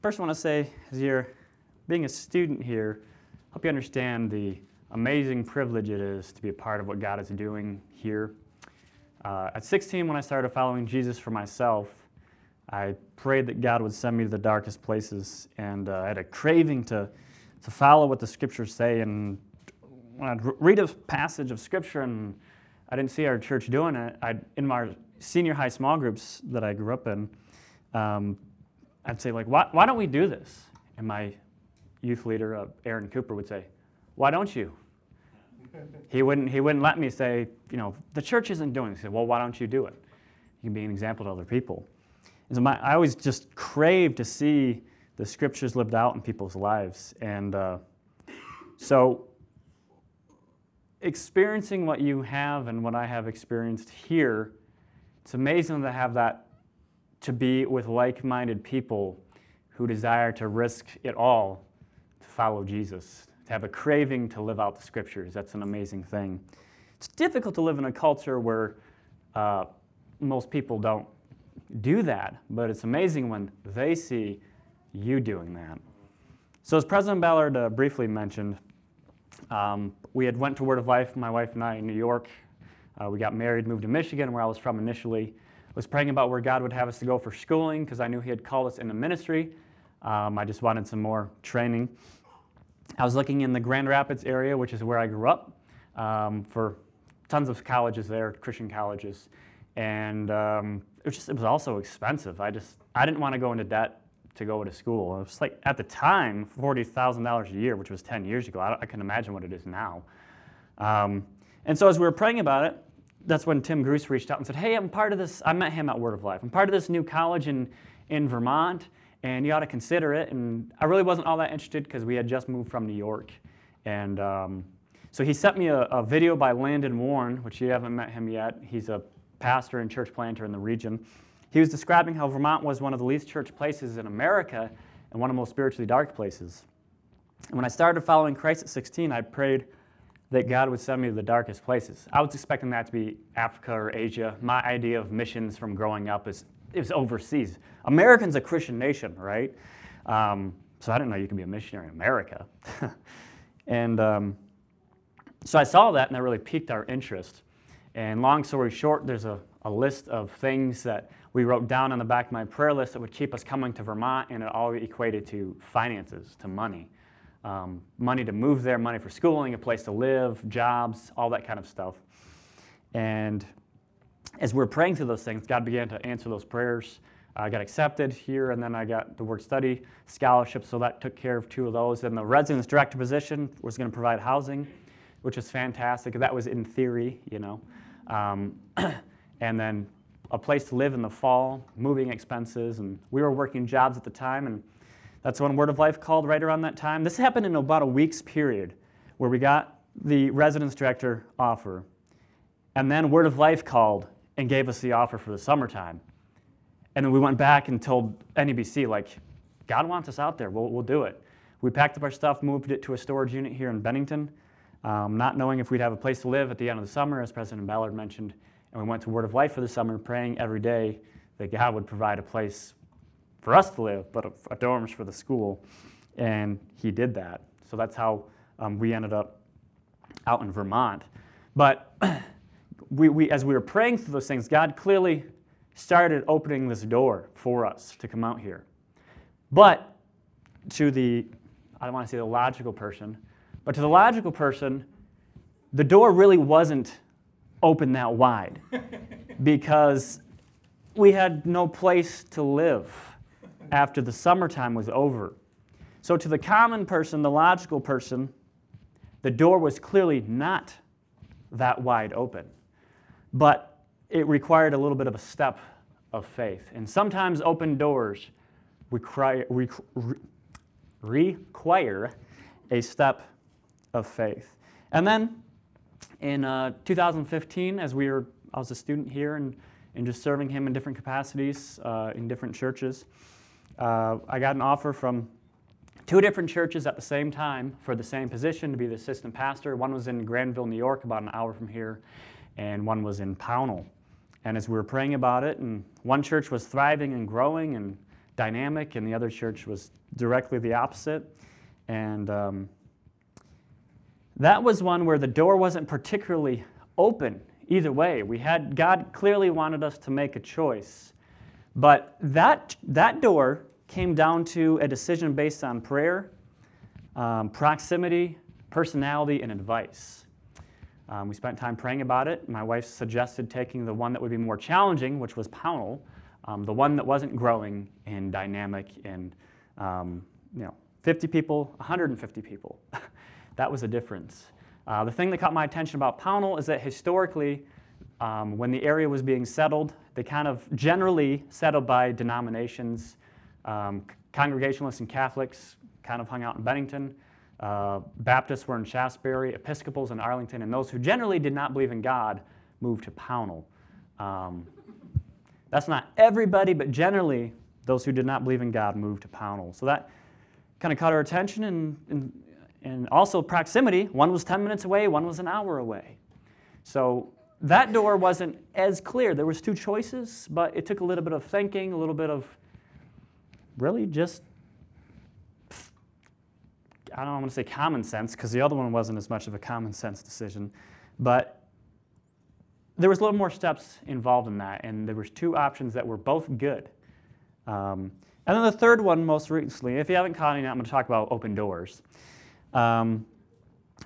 first I want to say, as you're being a student here, I hope you understand the amazing privilege it is to be a part of what God is doing here. Uh, at 16, when I started following Jesus for myself, I prayed that God would send me to the darkest places, and uh, I had a craving to, to follow what the scriptures say. And when I'd read a passage of scripture and I didn't see our church doing it, I'd, in my senior high small groups that I grew up in, um, I'd say, like, why, why don't we do this? And my youth leader, uh, Aaron Cooper, would say, why don't you? he, wouldn't, he wouldn't let me say, you know, the church isn't doing this. He said, well, why don't you do it? You can be an example to other people. And so my, I always just crave to see the scriptures lived out in people's lives. And uh, so experiencing what you have and what I have experienced here, it's amazing to have that, to be with like minded people who desire to risk it all to follow Jesus, to have a craving to live out the scriptures. That's an amazing thing. It's difficult to live in a culture where uh, most people don't do that, but it's amazing when they see you doing that. So, as President Ballard uh, briefly mentioned, um, we had went to Word of Life, my wife and I, in New York. Uh, we got married, moved to Michigan, where I was from initially. Was praying about where God would have us to go for schooling because I knew He had called us into ministry. Um, I just wanted some more training. I was looking in the Grand Rapids area, which is where I grew up, um, for tons of colleges there, Christian colleges, and um, it was just it was also expensive. I just I didn't want to go into debt to go to school. It was like at the time forty thousand dollars a year, which was ten years ago. I, I can imagine what it is now. Um, and so as we were praying about it, that's when Tim Gruce reached out and said, "Hey, I'm part of this. I met him at Word of Life. I'm part of this new college in in Vermont, and you ought to consider it." And I really wasn't all that interested because we had just moved from New York, and um, so he sent me a, a video by Landon Warren, which you haven't met him yet. He's a pastor and church planter in the region. He was describing how Vermont was one of the least church places in America and one of the most spiritually dark places. And when I started following Christ at 16, I prayed that God would send me to the darkest places. I was expecting that to be Africa or Asia. My idea of missions from growing up is was overseas. American's a Christian nation, right? Um, so I didn't know you could be a missionary in America. and um, so I saw that, and that really piqued our interest. And long story short, there's a, a list of things that we wrote down on the back of my prayer list that would keep us coming to Vermont, and it all equated to finances, to money. Um, money to move there, money for schooling, a place to live, jobs, all that kind of stuff. And as we are praying through those things, God began to answer those prayers. I got accepted here, and then I got the work study scholarship, so that took care of two of those. And the residence director position was going to provide housing, which was fantastic. That was in theory, you know. Um, and then a place to live in the fall, moving expenses, and we were working jobs at the time, and that's when Word of Life called right around that time. This happened in about a week's period where we got the residence director offer, and then Word of Life called and gave us the offer for the summertime. And then we went back and told NEBC, like, God wants us out there, we'll, we'll do it. We packed up our stuff, moved it to a storage unit here in Bennington, um, not knowing if we'd have a place to live at the end of the summer, as President Ballard mentioned. And we went to Word of Life for the summer, praying every day that God would provide a place for us to live, but a, a dorms for the school. And He did that. So that's how um, we ended up out in Vermont. But we, we, as we were praying through those things, God clearly started opening this door for us to come out here. But to the, I don't want to say the logical person, but to the logical person, the door really wasn't open that wide because we had no place to live after the summertime was over. So, to the common person, the logical person, the door was clearly not that wide open. But it required a little bit of a step of faith. And sometimes open doors require, require a step of faith. And then in uh, 2015, as we were, I was a student here and, and just serving him in different capacities uh, in different churches, uh, I got an offer from two different churches at the same time for the same position to be the assistant pastor. One was in Granville, New York, about an hour from here, and one was in Pownal. And as we were praying about it, and one church was thriving and growing, and dynamic, and the other church was directly the opposite. And um, that was one where the door wasn't particularly open either way. We had God clearly wanted us to make a choice. But that, that door came down to a decision based on prayer, um, proximity, personality, and advice. Um, we spent time praying about it. My wife suggested taking the one that would be more challenging, which was Pownal, um, the one that wasn't growing and dynamic and um, you know 50 people, 150 people. that was a difference. Uh, the thing that caught my attention about Pownal is that historically, um, when the area was being settled, they kind of generally settled by denominations. Um, Congregationalists and Catholics kind of hung out in Bennington. Uh, Baptists were in Shaftsbury, Episcopals in Arlington, and those who generally did not believe in God moved to Pownal. Um, that's not everybody, but generally, those who did not believe in God moved to Pownal. So that kind of caught our attention, and, and, and also proximity. One was 10 minutes away, one was an hour away. So that door wasn't as clear. There was two choices, but it took a little bit of thinking, a little bit of really just I don't want to say common sense because the other one wasn't as much of a common sense decision, but there was a little more steps involved in that, and there was two options that were both good. Um, and then the third one, most recently, if you haven't caught any, I'm going to talk about open doors, um,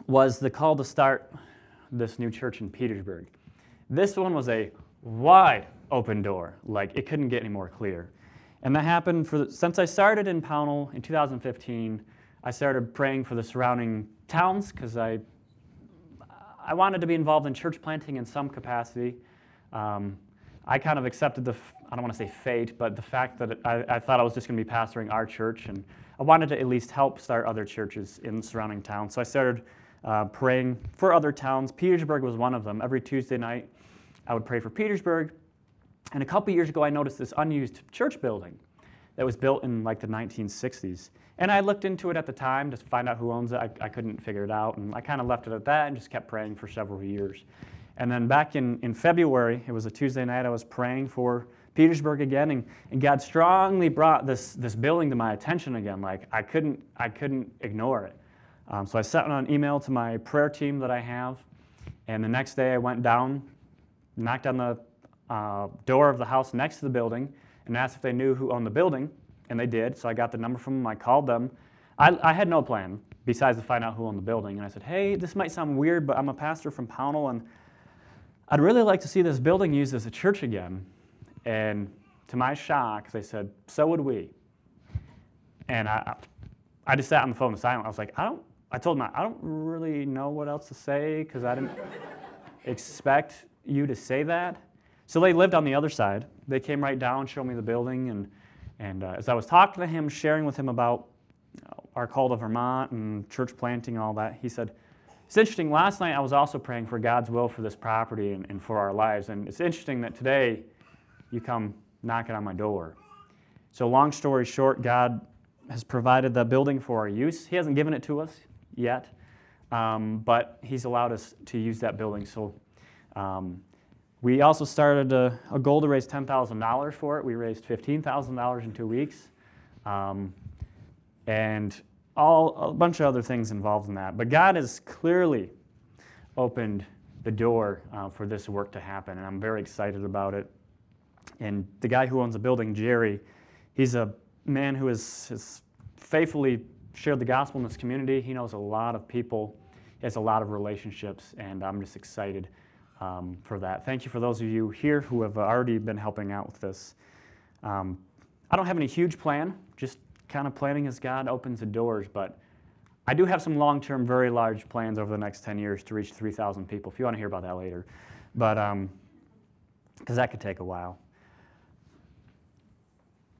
was the call to start this new church in Petersburg. This one was a wide open door, like it couldn't get any more clear. And that happened for since I started in Pownal in 2015. I started praying for the surrounding towns because I, I wanted to be involved in church planting in some capacity. Um, I kind of accepted the, I don't want to say fate, but the fact that I, I thought I was just going to be pastoring our church, and I wanted to at least help start other churches in surrounding towns. So I started uh, praying for other towns. Petersburg was one of them. Every Tuesday night, I would pray for Petersburg. And a couple years ago, I noticed this unused church building that was built in like the 1960s. And I looked into it at the time to find out who owns it. I, I couldn't figure it out. And I kind of left it at that and just kept praying for several years. And then back in, in February, it was a Tuesday night, I was praying for Petersburg again, and, and God strongly brought this, this building to my attention again. Like I couldn't, I couldn't ignore it. Um, so I sent an email to my prayer team that I have, and the next day I went down, knocked on the uh, door of the house next to the building, and asked if they knew who owned the building and they did. So I got the number from them. I called them. I, I, had no plan besides to find out who owned the building. And I said, hey, this might sound weird, but I'm a pastor from Pownal, and I'd really like to see this building used as a church again. And to my shock, they said, so would we. And I, I just sat on the phone silent. I was like, I don't, I told them, I don't really know what else to say because I didn't expect you to say that. So they lived on the other side. They came right down, showed me the building, and and uh, as I was talking to him, sharing with him about our call to Vermont and church planting and all that, he said, It's interesting. Last night I was also praying for God's will for this property and, and for our lives. And it's interesting that today you come knocking on my door. So, long story short, God has provided the building for our use. He hasn't given it to us yet, um, but He's allowed us to use that building. So, um, we also started a, a goal to raise $10,000 for it. We raised $15,000 in two weeks. Um, and all, a bunch of other things involved in that. But God has clearly opened the door uh, for this work to happen, and I'm very excited about it. And the guy who owns the building, Jerry, he's a man who has, has faithfully shared the gospel in this community. He knows a lot of people, he has a lot of relationships, and I'm just excited um, for that. Thank you for those of you here who have already been helping out with this. Um, I don't have any huge plan, just kind of planning as God opens the doors, but I do have some long term, very large plans over the next 10 years to reach 3,000 people, if you want to hear about that later. But, because um, that could take a while.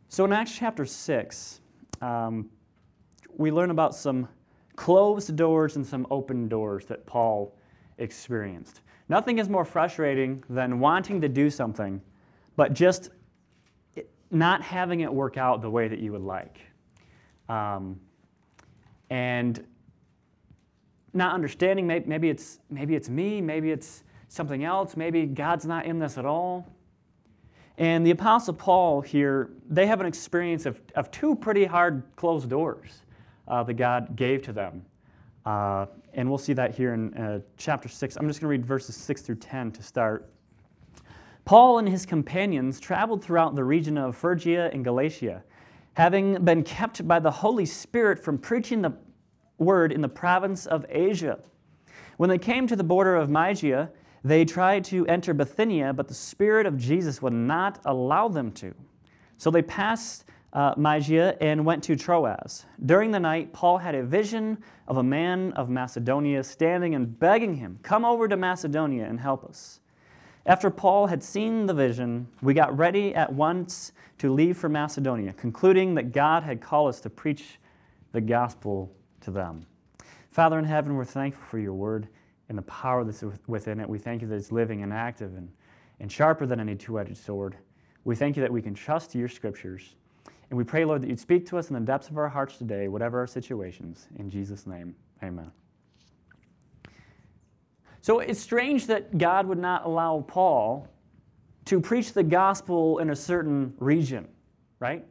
So in Acts chapter 6, um, we learn about some closed doors and some open doors that Paul experienced. Nothing is more frustrating than wanting to do something, but just not having it work out the way that you would like. Um, and not understanding, maybe, maybe, it's, maybe it's me, maybe it's something else, maybe God's not in this at all. And the Apostle Paul here, they have an experience of, of two pretty hard closed doors uh, that God gave to them. Uh, and we'll see that here in uh, chapter 6. I'm just going to read verses 6 through 10 to start. Paul and his companions traveled throughout the region of Phrygia and Galatia, having been kept by the Holy Spirit from preaching the word in the province of Asia. When they came to the border of Mysia, they tried to enter Bithynia, but the Spirit of Jesus would not allow them to. So they passed uh, and went to Troas. During the night, Paul had a vision of a man of Macedonia standing and begging him, Come over to Macedonia and help us. After Paul had seen the vision, we got ready at once to leave for Macedonia, concluding that God had called us to preach the gospel to them. Father in heaven, we're thankful for your word and the power that's within it. We thank you that it's living and active and, and sharper than any two edged sword. We thank you that we can trust your scriptures. And we pray, Lord, that you'd speak to us in the depths of our hearts today, whatever our situations. In Jesus' name, amen. So it's strange that God would not allow Paul to preach the gospel in a certain region, right?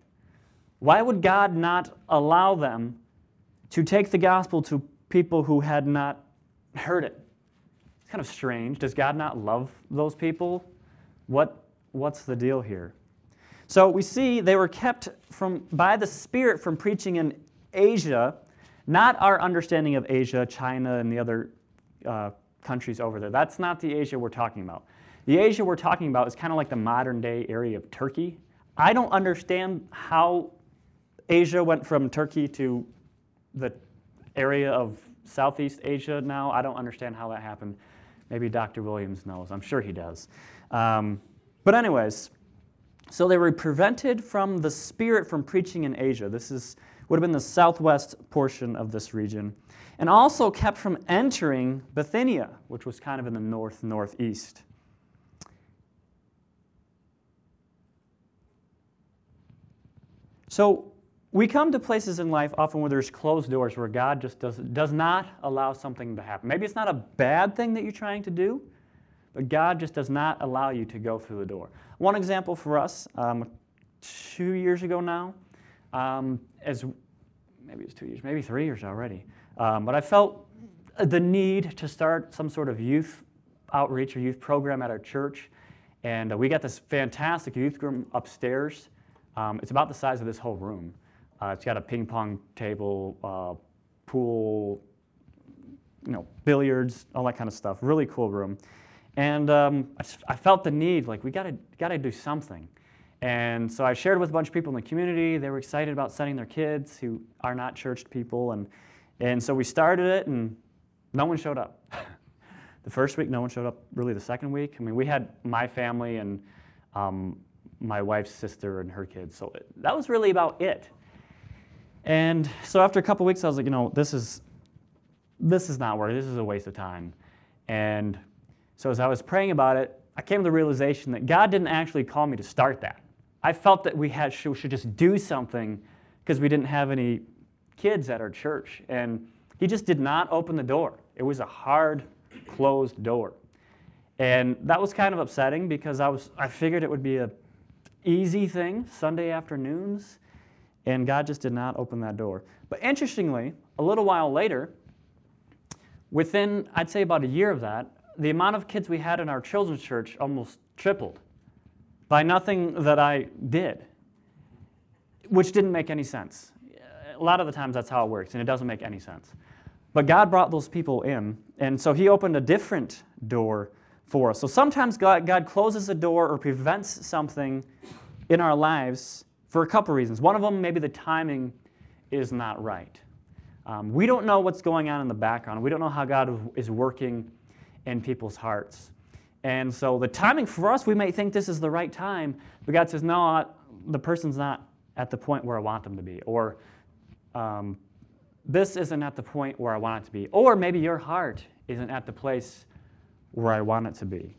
Why would God not allow them to take the gospel to people who had not heard it? It's kind of strange. Does God not love those people? What, what's the deal here? So we see they were kept from, by the Spirit from preaching in Asia, not our understanding of Asia, China, and the other uh, countries over there. That's not the Asia we're talking about. The Asia we're talking about is kind of like the modern day area of Turkey. I don't understand how Asia went from Turkey to the area of Southeast Asia now. I don't understand how that happened. Maybe Dr. Williams knows. I'm sure he does. Um, but, anyways, so they were prevented from the Spirit from preaching in Asia. This is, would have been the southwest portion of this region. And also kept from entering Bithynia, which was kind of in the north northeast. So we come to places in life often where there's closed doors, where God just does, does not allow something to happen. Maybe it's not a bad thing that you're trying to do, but God just does not allow you to go through the door. One example for us, um, two years ago now, um, as maybe it's two years, maybe three years already, um, but I felt the need to start some sort of youth outreach or youth program at our church. And uh, we got this fantastic youth room upstairs. Um, it's about the size of this whole room. Uh, it's got a ping pong table, uh, pool, you know, billiards, all that kind of stuff. Really cool room. And um, I, I, felt the need, like, we gotta, gotta do something. And so I shared with a bunch of people in the community. They were excited about sending their kids who are not churched people. And, and so we started it, and no one showed up. the first week, no one showed up. Really, the second week, I mean, we had my family and um, my wife's sister and her kids. So that was really about it. And so after a couple weeks, I was like, you know, this is this is not working. This is a waste of time. And so as I was praying about it, I came to the realization that God didn't actually call me to start that. I felt that we had should, should just do something because we didn't have any kids at our church. And He just did not open the door. It was a hard, closed door. And that was kind of upsetting because I, was, I figured it would be a easy thing, Sunday afternoons, and God just did not open that door. But interestingly, a little while later, within, I'd say about a year of that, the amount of kids we had in our children's church almost tripled by nothing that I did, which didn't make any sense. A lot of the times that's how it works, and it doesn't make any sense. But God brought those people in, and so He opened a different door for us. So sometimes God, God closes a door or prevents something in our lives for a couple reasons. One of them, maybe the timing is not right. Um, we don't know what's going on in the background. We don't know how God is working in people's hearts. And so the timing for us, we may think this is the right time, but God says, no, the person's not at the point where I want them to be. Or um, this isn't at the point where I want it to be. Or maybe your heart isn't at the place where I want it to be.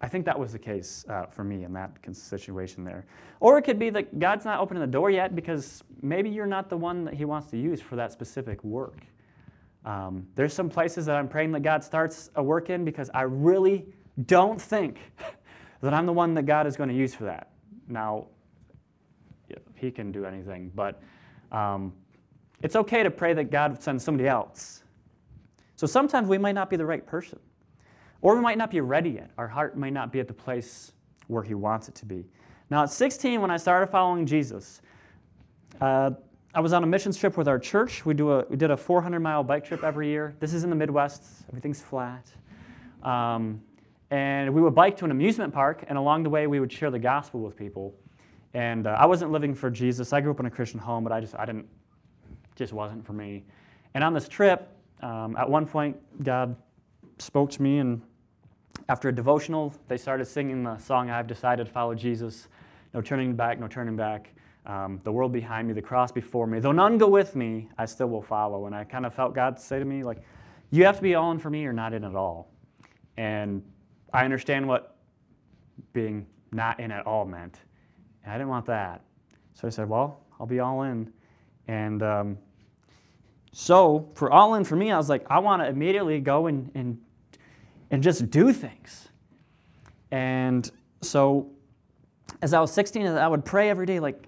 I think that was the case uh, for me in that situation there. Or it could be that God's not opening the door yet because maybe you're not the one that He wants to use for that specific work. Um, there's some places that I'm praying that God starts a work in because I really don't think that I'm the one that God is going to use for that. now he can do anything. But um, it's okay to pray that God sends somebody else. So sometimes we might not be the right person, or we might not be ready yet. Our heart might not be at the place where He wants it to be. Now, at 16, when I started following Jesus, uh, I was on a missions trip with our church. We, do a, we did a 400 mile bike trip every year. This is in the Midwest, everything's flat. Um, and we would bike to an amusement park, and along the way, we would share the gospel with people. And uh, I wasn't living for Jesus. I grew up in a Christian home, but I just, I didn't, just wasn't for me. And on this trip, um, at one point, God spoke to me, and after a devotional, they started singing the song, I've decided to follow Jesus. No turning back, no turning back. Um, the world behind me, the cross before me. Though none go with me, I still will follow. And I kind of felt God say to me, like, you have to be all in for me or not in at all. And I understand what being not in at all meant. And I didn't want that. So I said, well, I'll be all in. And um, so for all in for me, I was like, I want to immediately go and, and, and just do things. And so as I was 16, I would pray every day, like,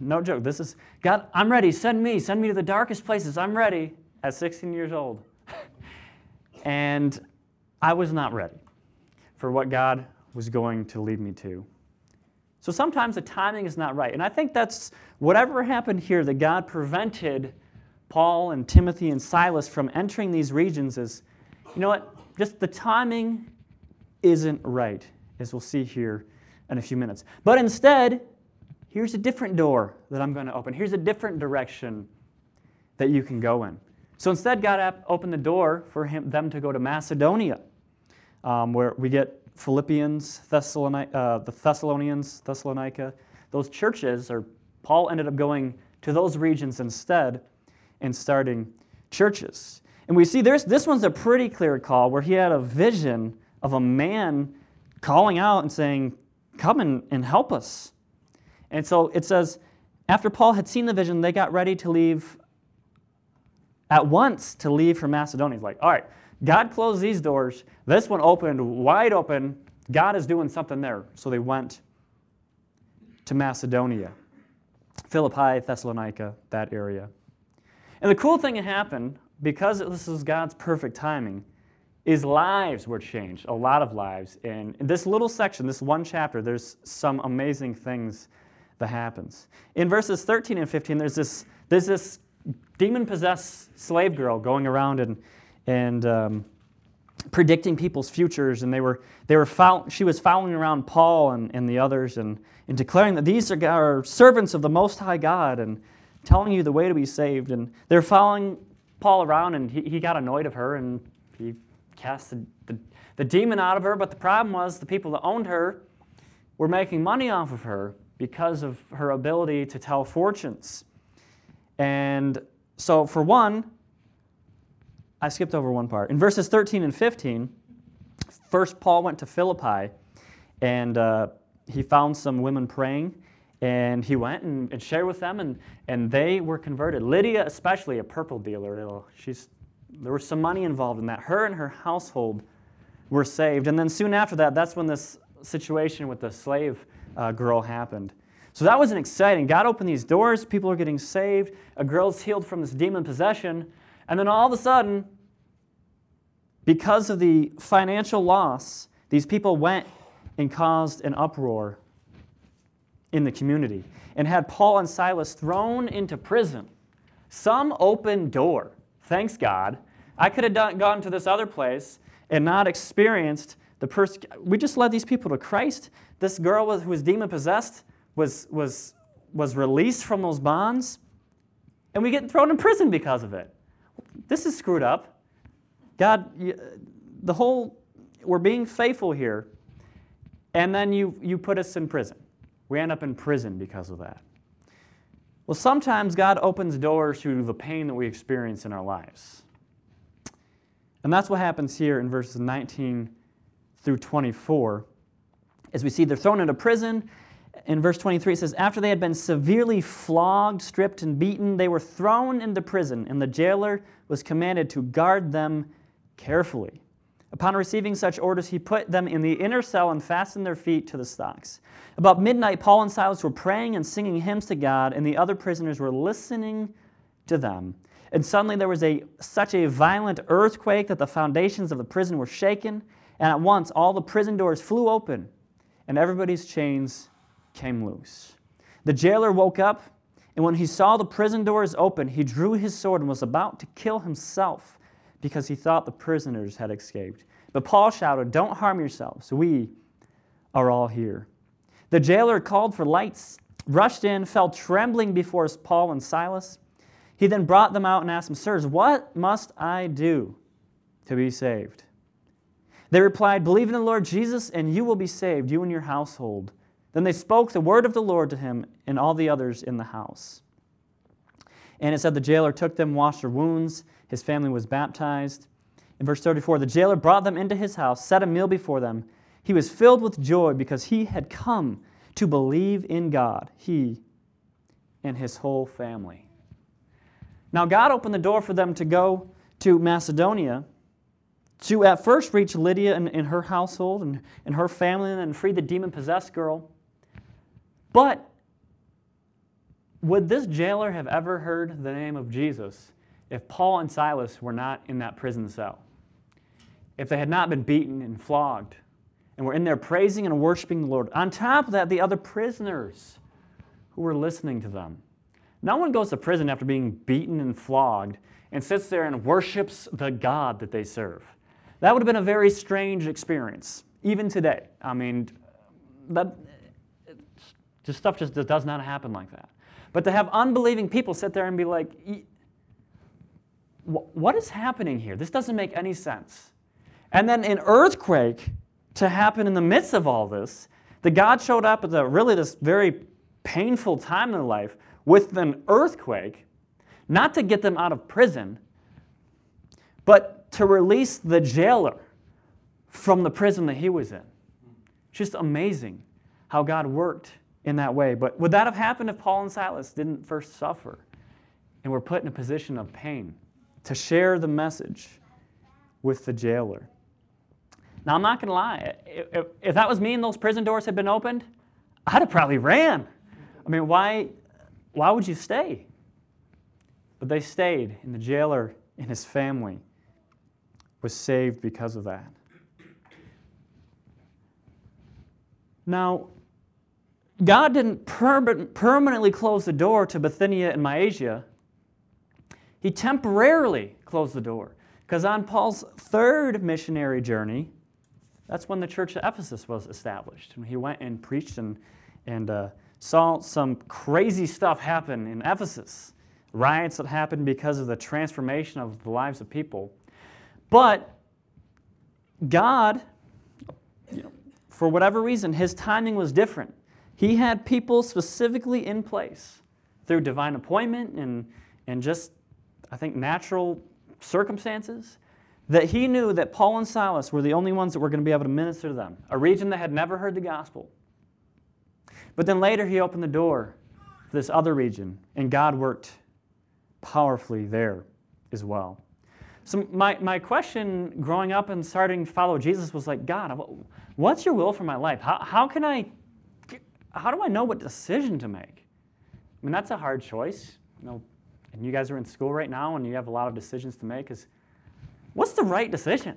no joke, this is, God, I'm ready. Send me. Send me to the darkest places. I'm ready at 16 years old. and I was not ready for what God was going to lead me to. So sometimes the timing is not right. And I think that's whatever happened here that God prevented Paul and Timothy and Silas from entering these regions is, you know what, just the timing isn't right, as we'll see here in a few minutes. But instead, here's a different door that I'm going to open. Here's a different direction that you can go in. So instead, God opened the door for him, them to go to Macedonia, um, where we get Philippians, uh, the Thessalonians, Thessalonica, those churches, or Paul ended up going to those regions instead and starting churches. And we see there's, this one's a pretty clear call where he had a vision of a man calling out and saying, Come and, and help us. And so it says, after Paul had seen the vision, they got ready to leave at once to leave for Macedonia. He's like, all right, God closed these doors. This one opened wide open. God is doing something there. So they went to Macedonia, Philippi, Thessalonica, that area. And the cool thing that happened, because this is God's perfect timing, is lives were changed, a lot of lives. And in this little section, this one chapter, there's some amazing things that happens. In verses 13 and 15, there's this, there's this demon-possessed slave girl going around and and um, predicting people's futures. And they were, they were she was following around Paul and, and the others and, and declaring that these are, are servants of the Most High God and telling you the way to be saved. And they're following Paul around, and he, he got annoyed of her and he cast the, the, the demon out of her. But the problem was the people that owned her were making money off of her because of her ability to tell fortunes. And so, for one, I skipped over one part. In verses 13 and 15, first Paul went to Philippi and uh, he found some women praying and he went and, and, shared with them and, and they were converted. Lydia, especially a purple dealer, she's, there was some money involved in that. Her and her household were saved. And then soon after that, that's when this situation with the slave uh, girl happened. So that was an exciting. God opened these doors, people are getting saved, a girl's healed from this demon possession. And then all of a sudden, because of the financial loss, these people went and caused an uproar in the community and had Paul and Silas thrown into prison. Some open door. Thanks God. I could have done, gone to this other place and not experienced the person. We just led these people to Christ. This girl was, who was demon possessed was, was, was released from those bonds, and we get thrown in prison because of it this is screwed up. God, the whole, we're being faithful here, and then you, you put us in prison. We end up in prison because of that. Well, sometimes God opens doors through the pain that we experience in our lives. And that's what happens here in verses 19 through 24. As we see, they're thrown into prison, in verse 23, it says, After they had been severely flogged, stripped, and beaten, they were thrown into prison, and the jailer was commanded to guard them carefully. Upon receiving such orders, he put them in the inner cell and fastened their feet to the stocks. About midnight, Paul and Silas were praying and singing hymns to God, and the other prisoners were listening to them. And suddenly there was a, such a violent earthquake that the foundations of the prison were shaken, and at once all the prison doors flew open, and everybody's chains came loose. The jailer woke up, and when he saw the prison doors open, he drew his sword and was about to kill himself because he thought the prisoners had escaped. But Paul shouted, Don't harm yourselves. We are all here. The jailer called for lights, rushed in, fell trembling before Paul and Silas. He then brought them out and asked them, Sirs, what must I do to be saved? They replied, Believe in the Lord Jesus, and you will be saved, you and your household. Then they spoke the word of the Lord to him and all the others in the house. And it said the jailer took them, washed their wounds. His family was baptized. In verse 34, the jailer brought them into his house, set a meal before them. He was filled with joy because he had come to believe in God, he and his whole family. Now, God opened the door for them to go to Macedonia to at first reach Lydia and, and her household and, and her family and free the demon possessed girl. But would this jailer have ever heard the name of Jesus if Paul and Silas were not in that prison cell? If they had not been beaten and flogged and were in there praising and worshiping the Lord? On top of that, the other prisoners who were listening to them. No one goes to prison after being beaten and flogged and sits there and worships the God that they serve. That would have been a very strange experience, even today. I mean, that just stuff just does not happen like that. But to have unbelieving people sit there and be like, what is happening here? This doesn't make any sense. And then an earthquake to happen in the midst of all this, the God showed up at the really this very painful time in their life with an earthquake, not to get them out of prison, but to release the jailer from the prison that he was in. Just amazing how God worked in that way. But would that have happened if Paul and Silas didn't first suffer and were put in a position of pain to share the message with the jailer? Now, I'm not going to lie. If, if, that was me and those prison doors had been opened, I'd have probably ran. I mean, why, why would you stay? But they stayed, and the jailer and his family was saved because of that. Now, God didn't per- permanently close the door to Bithynia and Mysia. He temporarily closed the door. Because on Paul's third missionary journey, that's when the church of Ephesus was established. When he went and preached and, and uh, saw some crazy stuff happen in Ephesus, riots that happened because of the transformation of the lives of people. But God, for whatever reason, his timing was different. He had people specifically in place through divine appointment and, and just, I think, natural circumstances that he knew that Paul and Silas were the only ones that were going to be able to minister to them, a region that had never heard the gospel. But then later he opened the door for this other region, and God worked powerfully there as well. So, my, my question growing up and starting to follow Jesus was like, God, what's your will for my life? How, how can I how do I know what decision to make? I mean, that's a hard choice. You know, and you guys are in school right now and you have a lot of decisions to make. Is what's the right decision?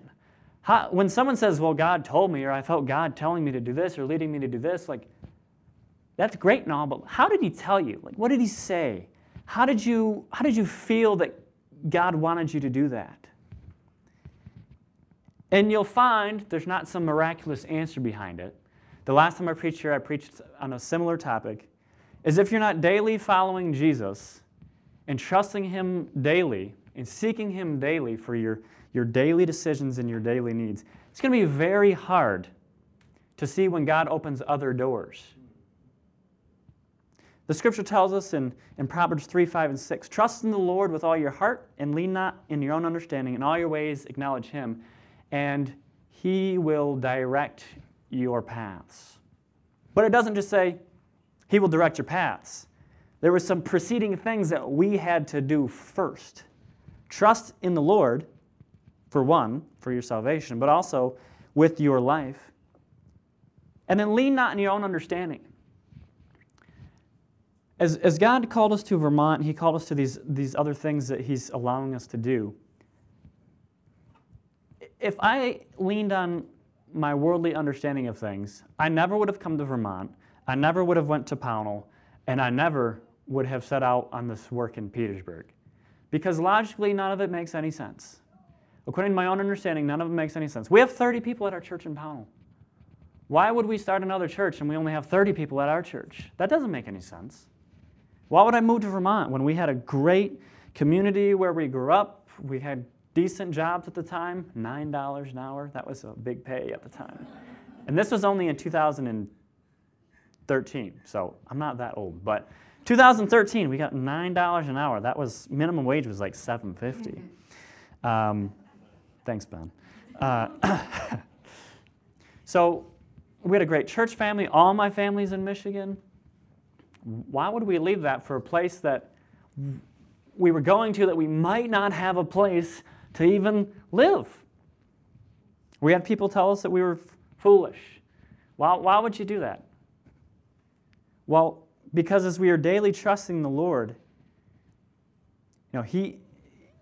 How, when someone says, "Well, God told me," or "I felt God telling me to do this," or leading me to do this, like that's great and all, but how did He tell you? Like, what did He say? How did you How did you feel that God wanted you to do that? And you'll find there's not some miraculous answer behind it. The last time I preached here, I preached on a similar topic. Is if you're not daily following Jesus and trusting Him daily and seeking Him daily for your, your daily decisions and your daily needs, it's going to be very hard to see when God opens other doors. The scripture tells us in, in Proverbs 3, 5, and 6 Trust in the Lord with all your heart and lean not in your own understanding. In all your ways, acknowledge Him, and He will direct your paths. But it doesn't just say, He will direct your paths. There were some preceding things that we had to do first. Trust in the Lord for one, for your salvation, but also with your life. And then lean not in your own understanding. As, as God called us to Vermont, He called us to these, these other things that He's allowing us to do. If I leaned on my worldly understanding of things, I never would have come to Vermont. I never would have went to Pownal, and I never would have set out on this work in Petersburg. Because logically, none of it makes any sense. According to my own understanding, none of it makes any sense. We have 30 people at our church in Pownal. Why would we start another church and we only have 30 people at our church? That doesn't make any sense. Why would I move to Vermont when we had a great community where we grew up? We had decent jobs at the time, $9 an hour. That was a big pay at the time. And this was only in 2013, so I'm not that old. But 2013, we got $9 an hour. That was, minimum wage was like 750 um, Thanks, Ben. Uh, so we had a great church family. All my family's in Michigan. Why would we leave that for a place that we were going to that we might not have a place to even live? We had people tell us that we were foolish. Why, why would you do that? Well, because as we are daily trusting the Lord, you know, He,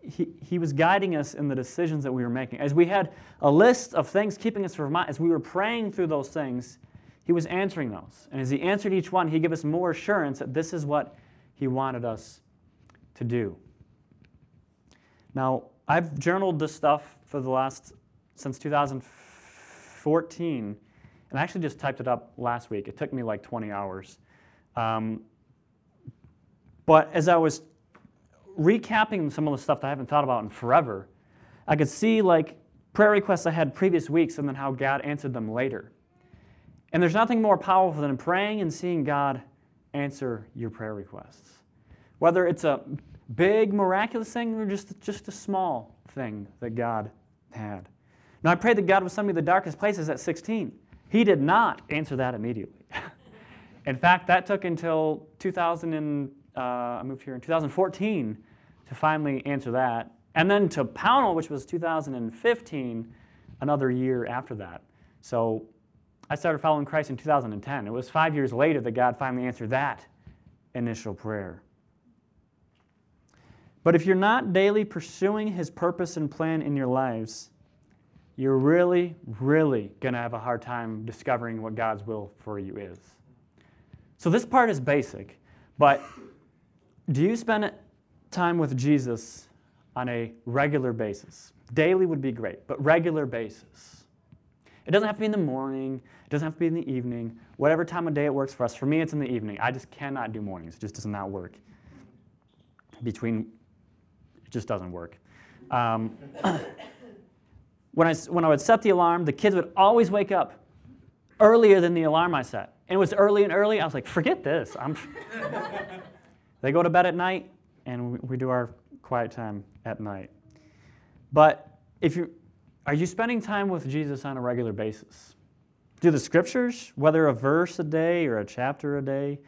he, he was guiding us in the decisions that we were making. As we had a list of things keeping us from mind, as we were praying through those things, he was answering those. And as he answered each one, he gave us more assurance that this is what he wanted us to do. Now, I've journaled this stuff for the last, since 2014, and I actually just typed it up last week. It took me like 20 hours. Um, but as I was recapping some of the stuff that I haven't thought about in forever, I could see like prayer requests I had previous weeks and then how God answered them later. And there's nothing more powerful than praying and seeing God answer your prayer requests. Whether it's a big miraculous thing or just, just a small thing that God had. Now, I prayed that God would send me the darkest places at 16. He did not answer that immediately. in fact, that took until 2000 and, uh, I moved here in 2014 to finally answer that. And then to Pownal, which was 2015, another year after that. So I started following Christ in 2010. It was five years later that God finally answered that initial prayer. But if you're not daily pursuing His purpose and plan in your lives, you're really, really going to have a hard time discovering what God's will for you is. So this part is basic, but do you spend time with Jesus on a regular basis? Daily would be great, but regular basis. It doesn't have to be in the morning, it doesn't have to be in the evening, whatever time of day it works for us. For me, it's in the evening. I just cannot do mornings, it just does not work. Between, just doesn't work. Um, when, I, when I would set the alarm, the kids would always wake up earlier than the alarm I set. And it was early and early. I was like, forget this. I'm they go to bed at night, and we do our quiet time at night. But if you are you spending time with Jesus on a regular basis? Do the scriptures, whether a verse a day or a chapter a day,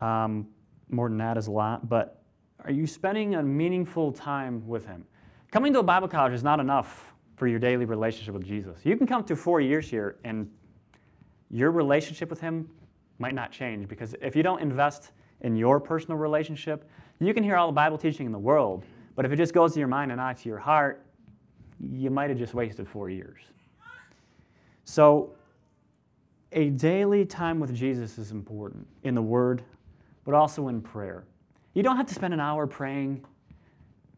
um, more than that is a lot, but are you spending a meaningful time with Him? Coming to a Bible college is not enough for your daily relationship with Jesus. You can come to four years here and your relationship with Him might not change because if you don't invest in your personal relationship, you can hear all the Bible teaching in the world, but if it just goes to your mind and not to your heart, you might have just wasted four years. So, a daily time with Jesus is important in the Word, but also in prayer. You don't have to spend an hour praying,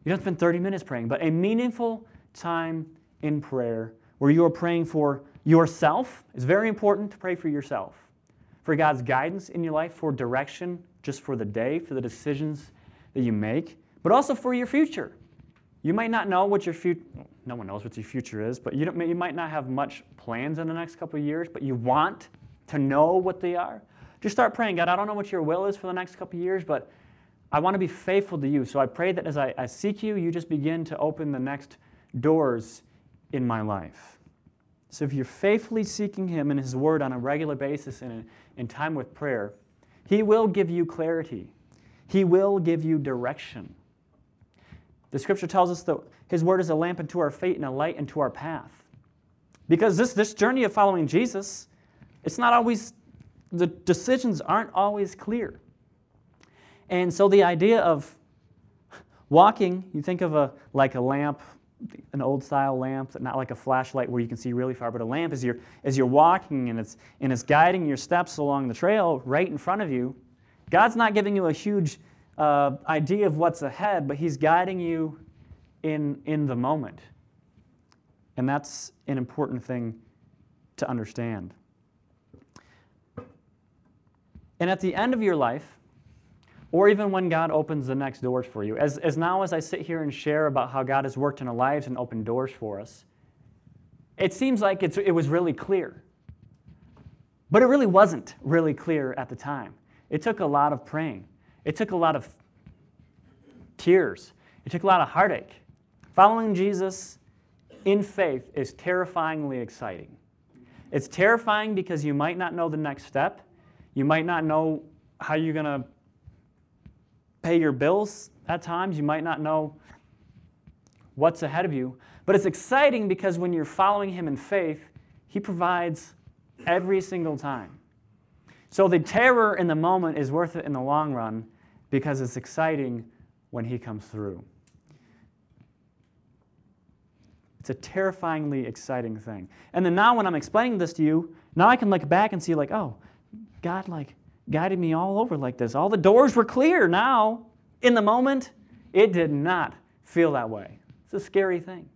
you don't spend 30 minutes praying, but a meaningful time in prayer where you are praying for yourself is very important to pray for yourself, for God's guidance in your life, for direction just for the day, for the decisions that you make, but also for your future. You might not know what your future, no one knows what your future is, but you, don't, you might not have much plans in the next couple of years, but you want to know what they are. Just start praying, God, I don't know what your will is for the next couple of years, but I want to be faithful to you. So I pray that as I, I seek you, you just begin to open the next doors in my life. So if you're faithfully seeking Him and His Word on a regular basis and in, time with prayer, He will give you clarity. He will give you direction. The scripture tells us that his word is a lamp unto our feet and a light unto our path. Because this, this journey of following Jesus, it's not always, the decisions aren't always clear. And so the idea of walking, you think of a like a lamp, an old style lamp, not like a flashlight where you can see really far, but a lamp as you're as you're walking and it's and it's guiding your steps along the trail right in front of you. God's not giving you a huge uh, idea of what's ahead, but He's guiding you in, in the moment. And that's an important thing to understand. And at the end of your life, or even when God opens the next doors for you, as, as now as I sit here and share about how God has worked in our lives and opened doors for us, it seems like it's, it was really clear. But it really wasn't really clear at the time. It took a lot of praying. It took a lot of tears. It took a lot of heartache. Following Jesus in faith is terrifyingly exciting. It's terrifying because you might not know the next step. You might not know how you're going to pay your bills at times. You might not know what's ahead of you. But it's exciting because when you're following Him in faith, He provides every single time. So the terror in the moment is worth it in the long run because it's exciting when He comes through. It's a terrifyingly exciting thing. And then now, when I'm explaining this to you, now I can look back and see, like, oh, God, like, guided me all over like this. All the doors were clear now. In the moment, it did not feel that way. It's a scary thing.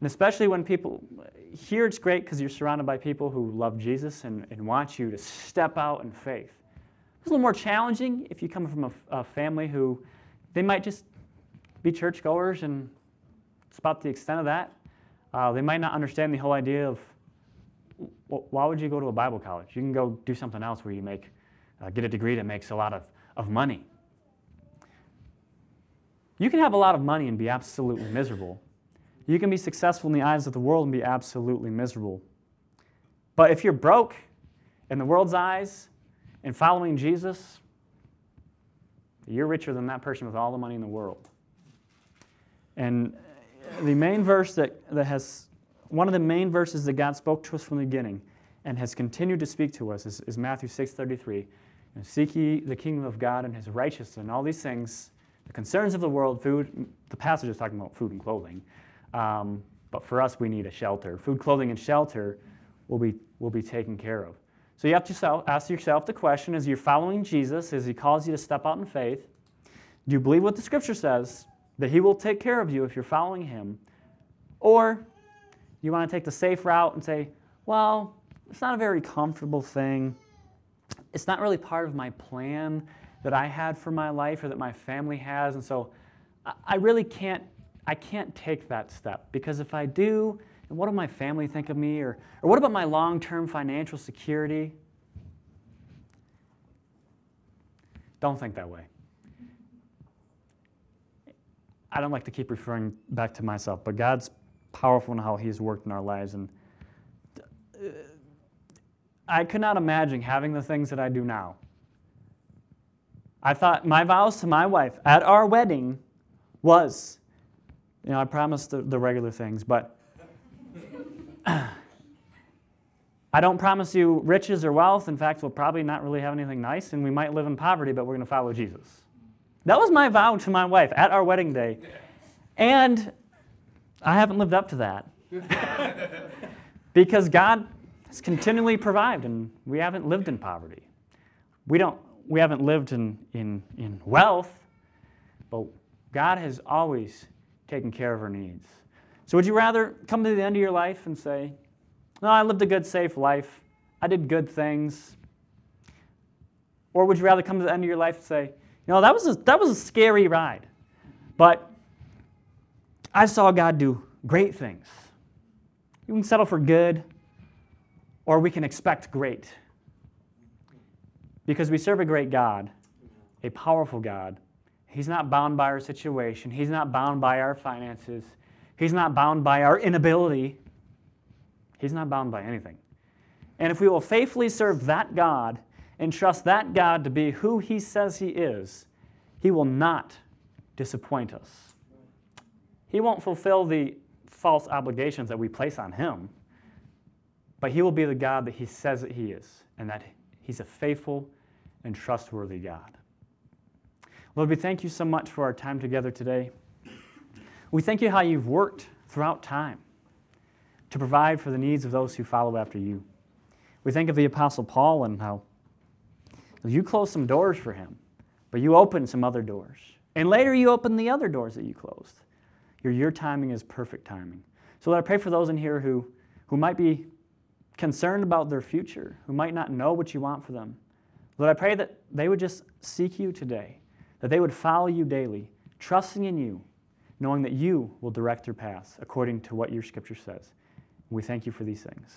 And especially when people, here it's great because you're surrounded by people who love Jesus and, and want you to step out in faith. It's a little more challenging if you come from a, a family who they might just be churchgoers and it's about the extent of that. Uh, they might not understand the whole idea of why would you go to a Bible college? You can go do something else where you make, uh, get a degree that makes a lot of, of money. You can have a lot of money and be absolutely miserable. You can be successful in the eyes of the world and be absolutely miserable. But if you're broke in the world's eyes and following Jesus, you're richer than that person with all the money in the world. And the main verse that, that has, one of the main verses that God spoke to us from the beginning and has continued to speak to us is, is Matthew 6.33. And seek ye the kingdom of God and his righteousness and all these things, the concerns of the world, food, the passage is talking about food and clothing. Um, but for us, we need a shelter. Food, clothing, and shelter will be, will be taken care of. So you have to ask yourself the question as you're following Jesus, as he calls you to step out in faith, do you believe what the scripture says, that he will take care of you if you're following him? Or you want to take the safe route and say, well, it's not a very comfortable thing. It's not really part of my plan that I had for my life or that my family has. And so I really can't, I can't take that step because if I do, and what will my family think of me? Or, or what about my long term financial security? Don't think that way. I don't like to keep referring back to myself, but God's powerful in how He's worked in our lives. And uh, I could not imagine having the things that I do now. I thought my vows to my wife at our wedding was, you know, I promised the, the regular things, but I don't promise you riches or wealth. In fact, we'll probably not really have anything nice, and we might live in poverty, but we're going to follow Jesus. That was my vow to my wife at our wedding day. And I haven't lived up to that. because God has continually provided, and we haven't lived in poverty. We, don't, we haven't lived in, in, in wealth, but God has always taken care of our needs. So, would you rather come to the end of your life and say, No, I lived a good, safe life, I did good things? Or would you rather come to the end of your life and say, You know, that was a, that was a scary ride, but I saw God do great things. You can settle for good, or we can expect great. Because we serve a great God, a powerful God. He's not bound by our situation, He's not bound by our finances. He's not bound by our inability. He's not bound by anything. And if we will faithfully serve that God and trust that God to be who He says He is, He will not disappoint us. He won't fulfill the false obligations that we place on him, but he will be the God that he says that he is, and that he's a faithful and trustworthy God. Lord, we thank you so much for our time together today. We thank you how you've worked throughout time to provide for the needs of those who follow after you. We think of the Apostle Paul and how you closed some doors for him, but you opened some other doors. And later you opened the other doors that you closed. Your, your timing is perfect timing. So Lord, I pray for those in here who, who might be concerned about their future, who might not know what you want for them. Lord, I pray that they would just seek you today, that they would follow you daily, trusting in you, knowing that you will direct their paths according to what your scripture says. We thank you for these things.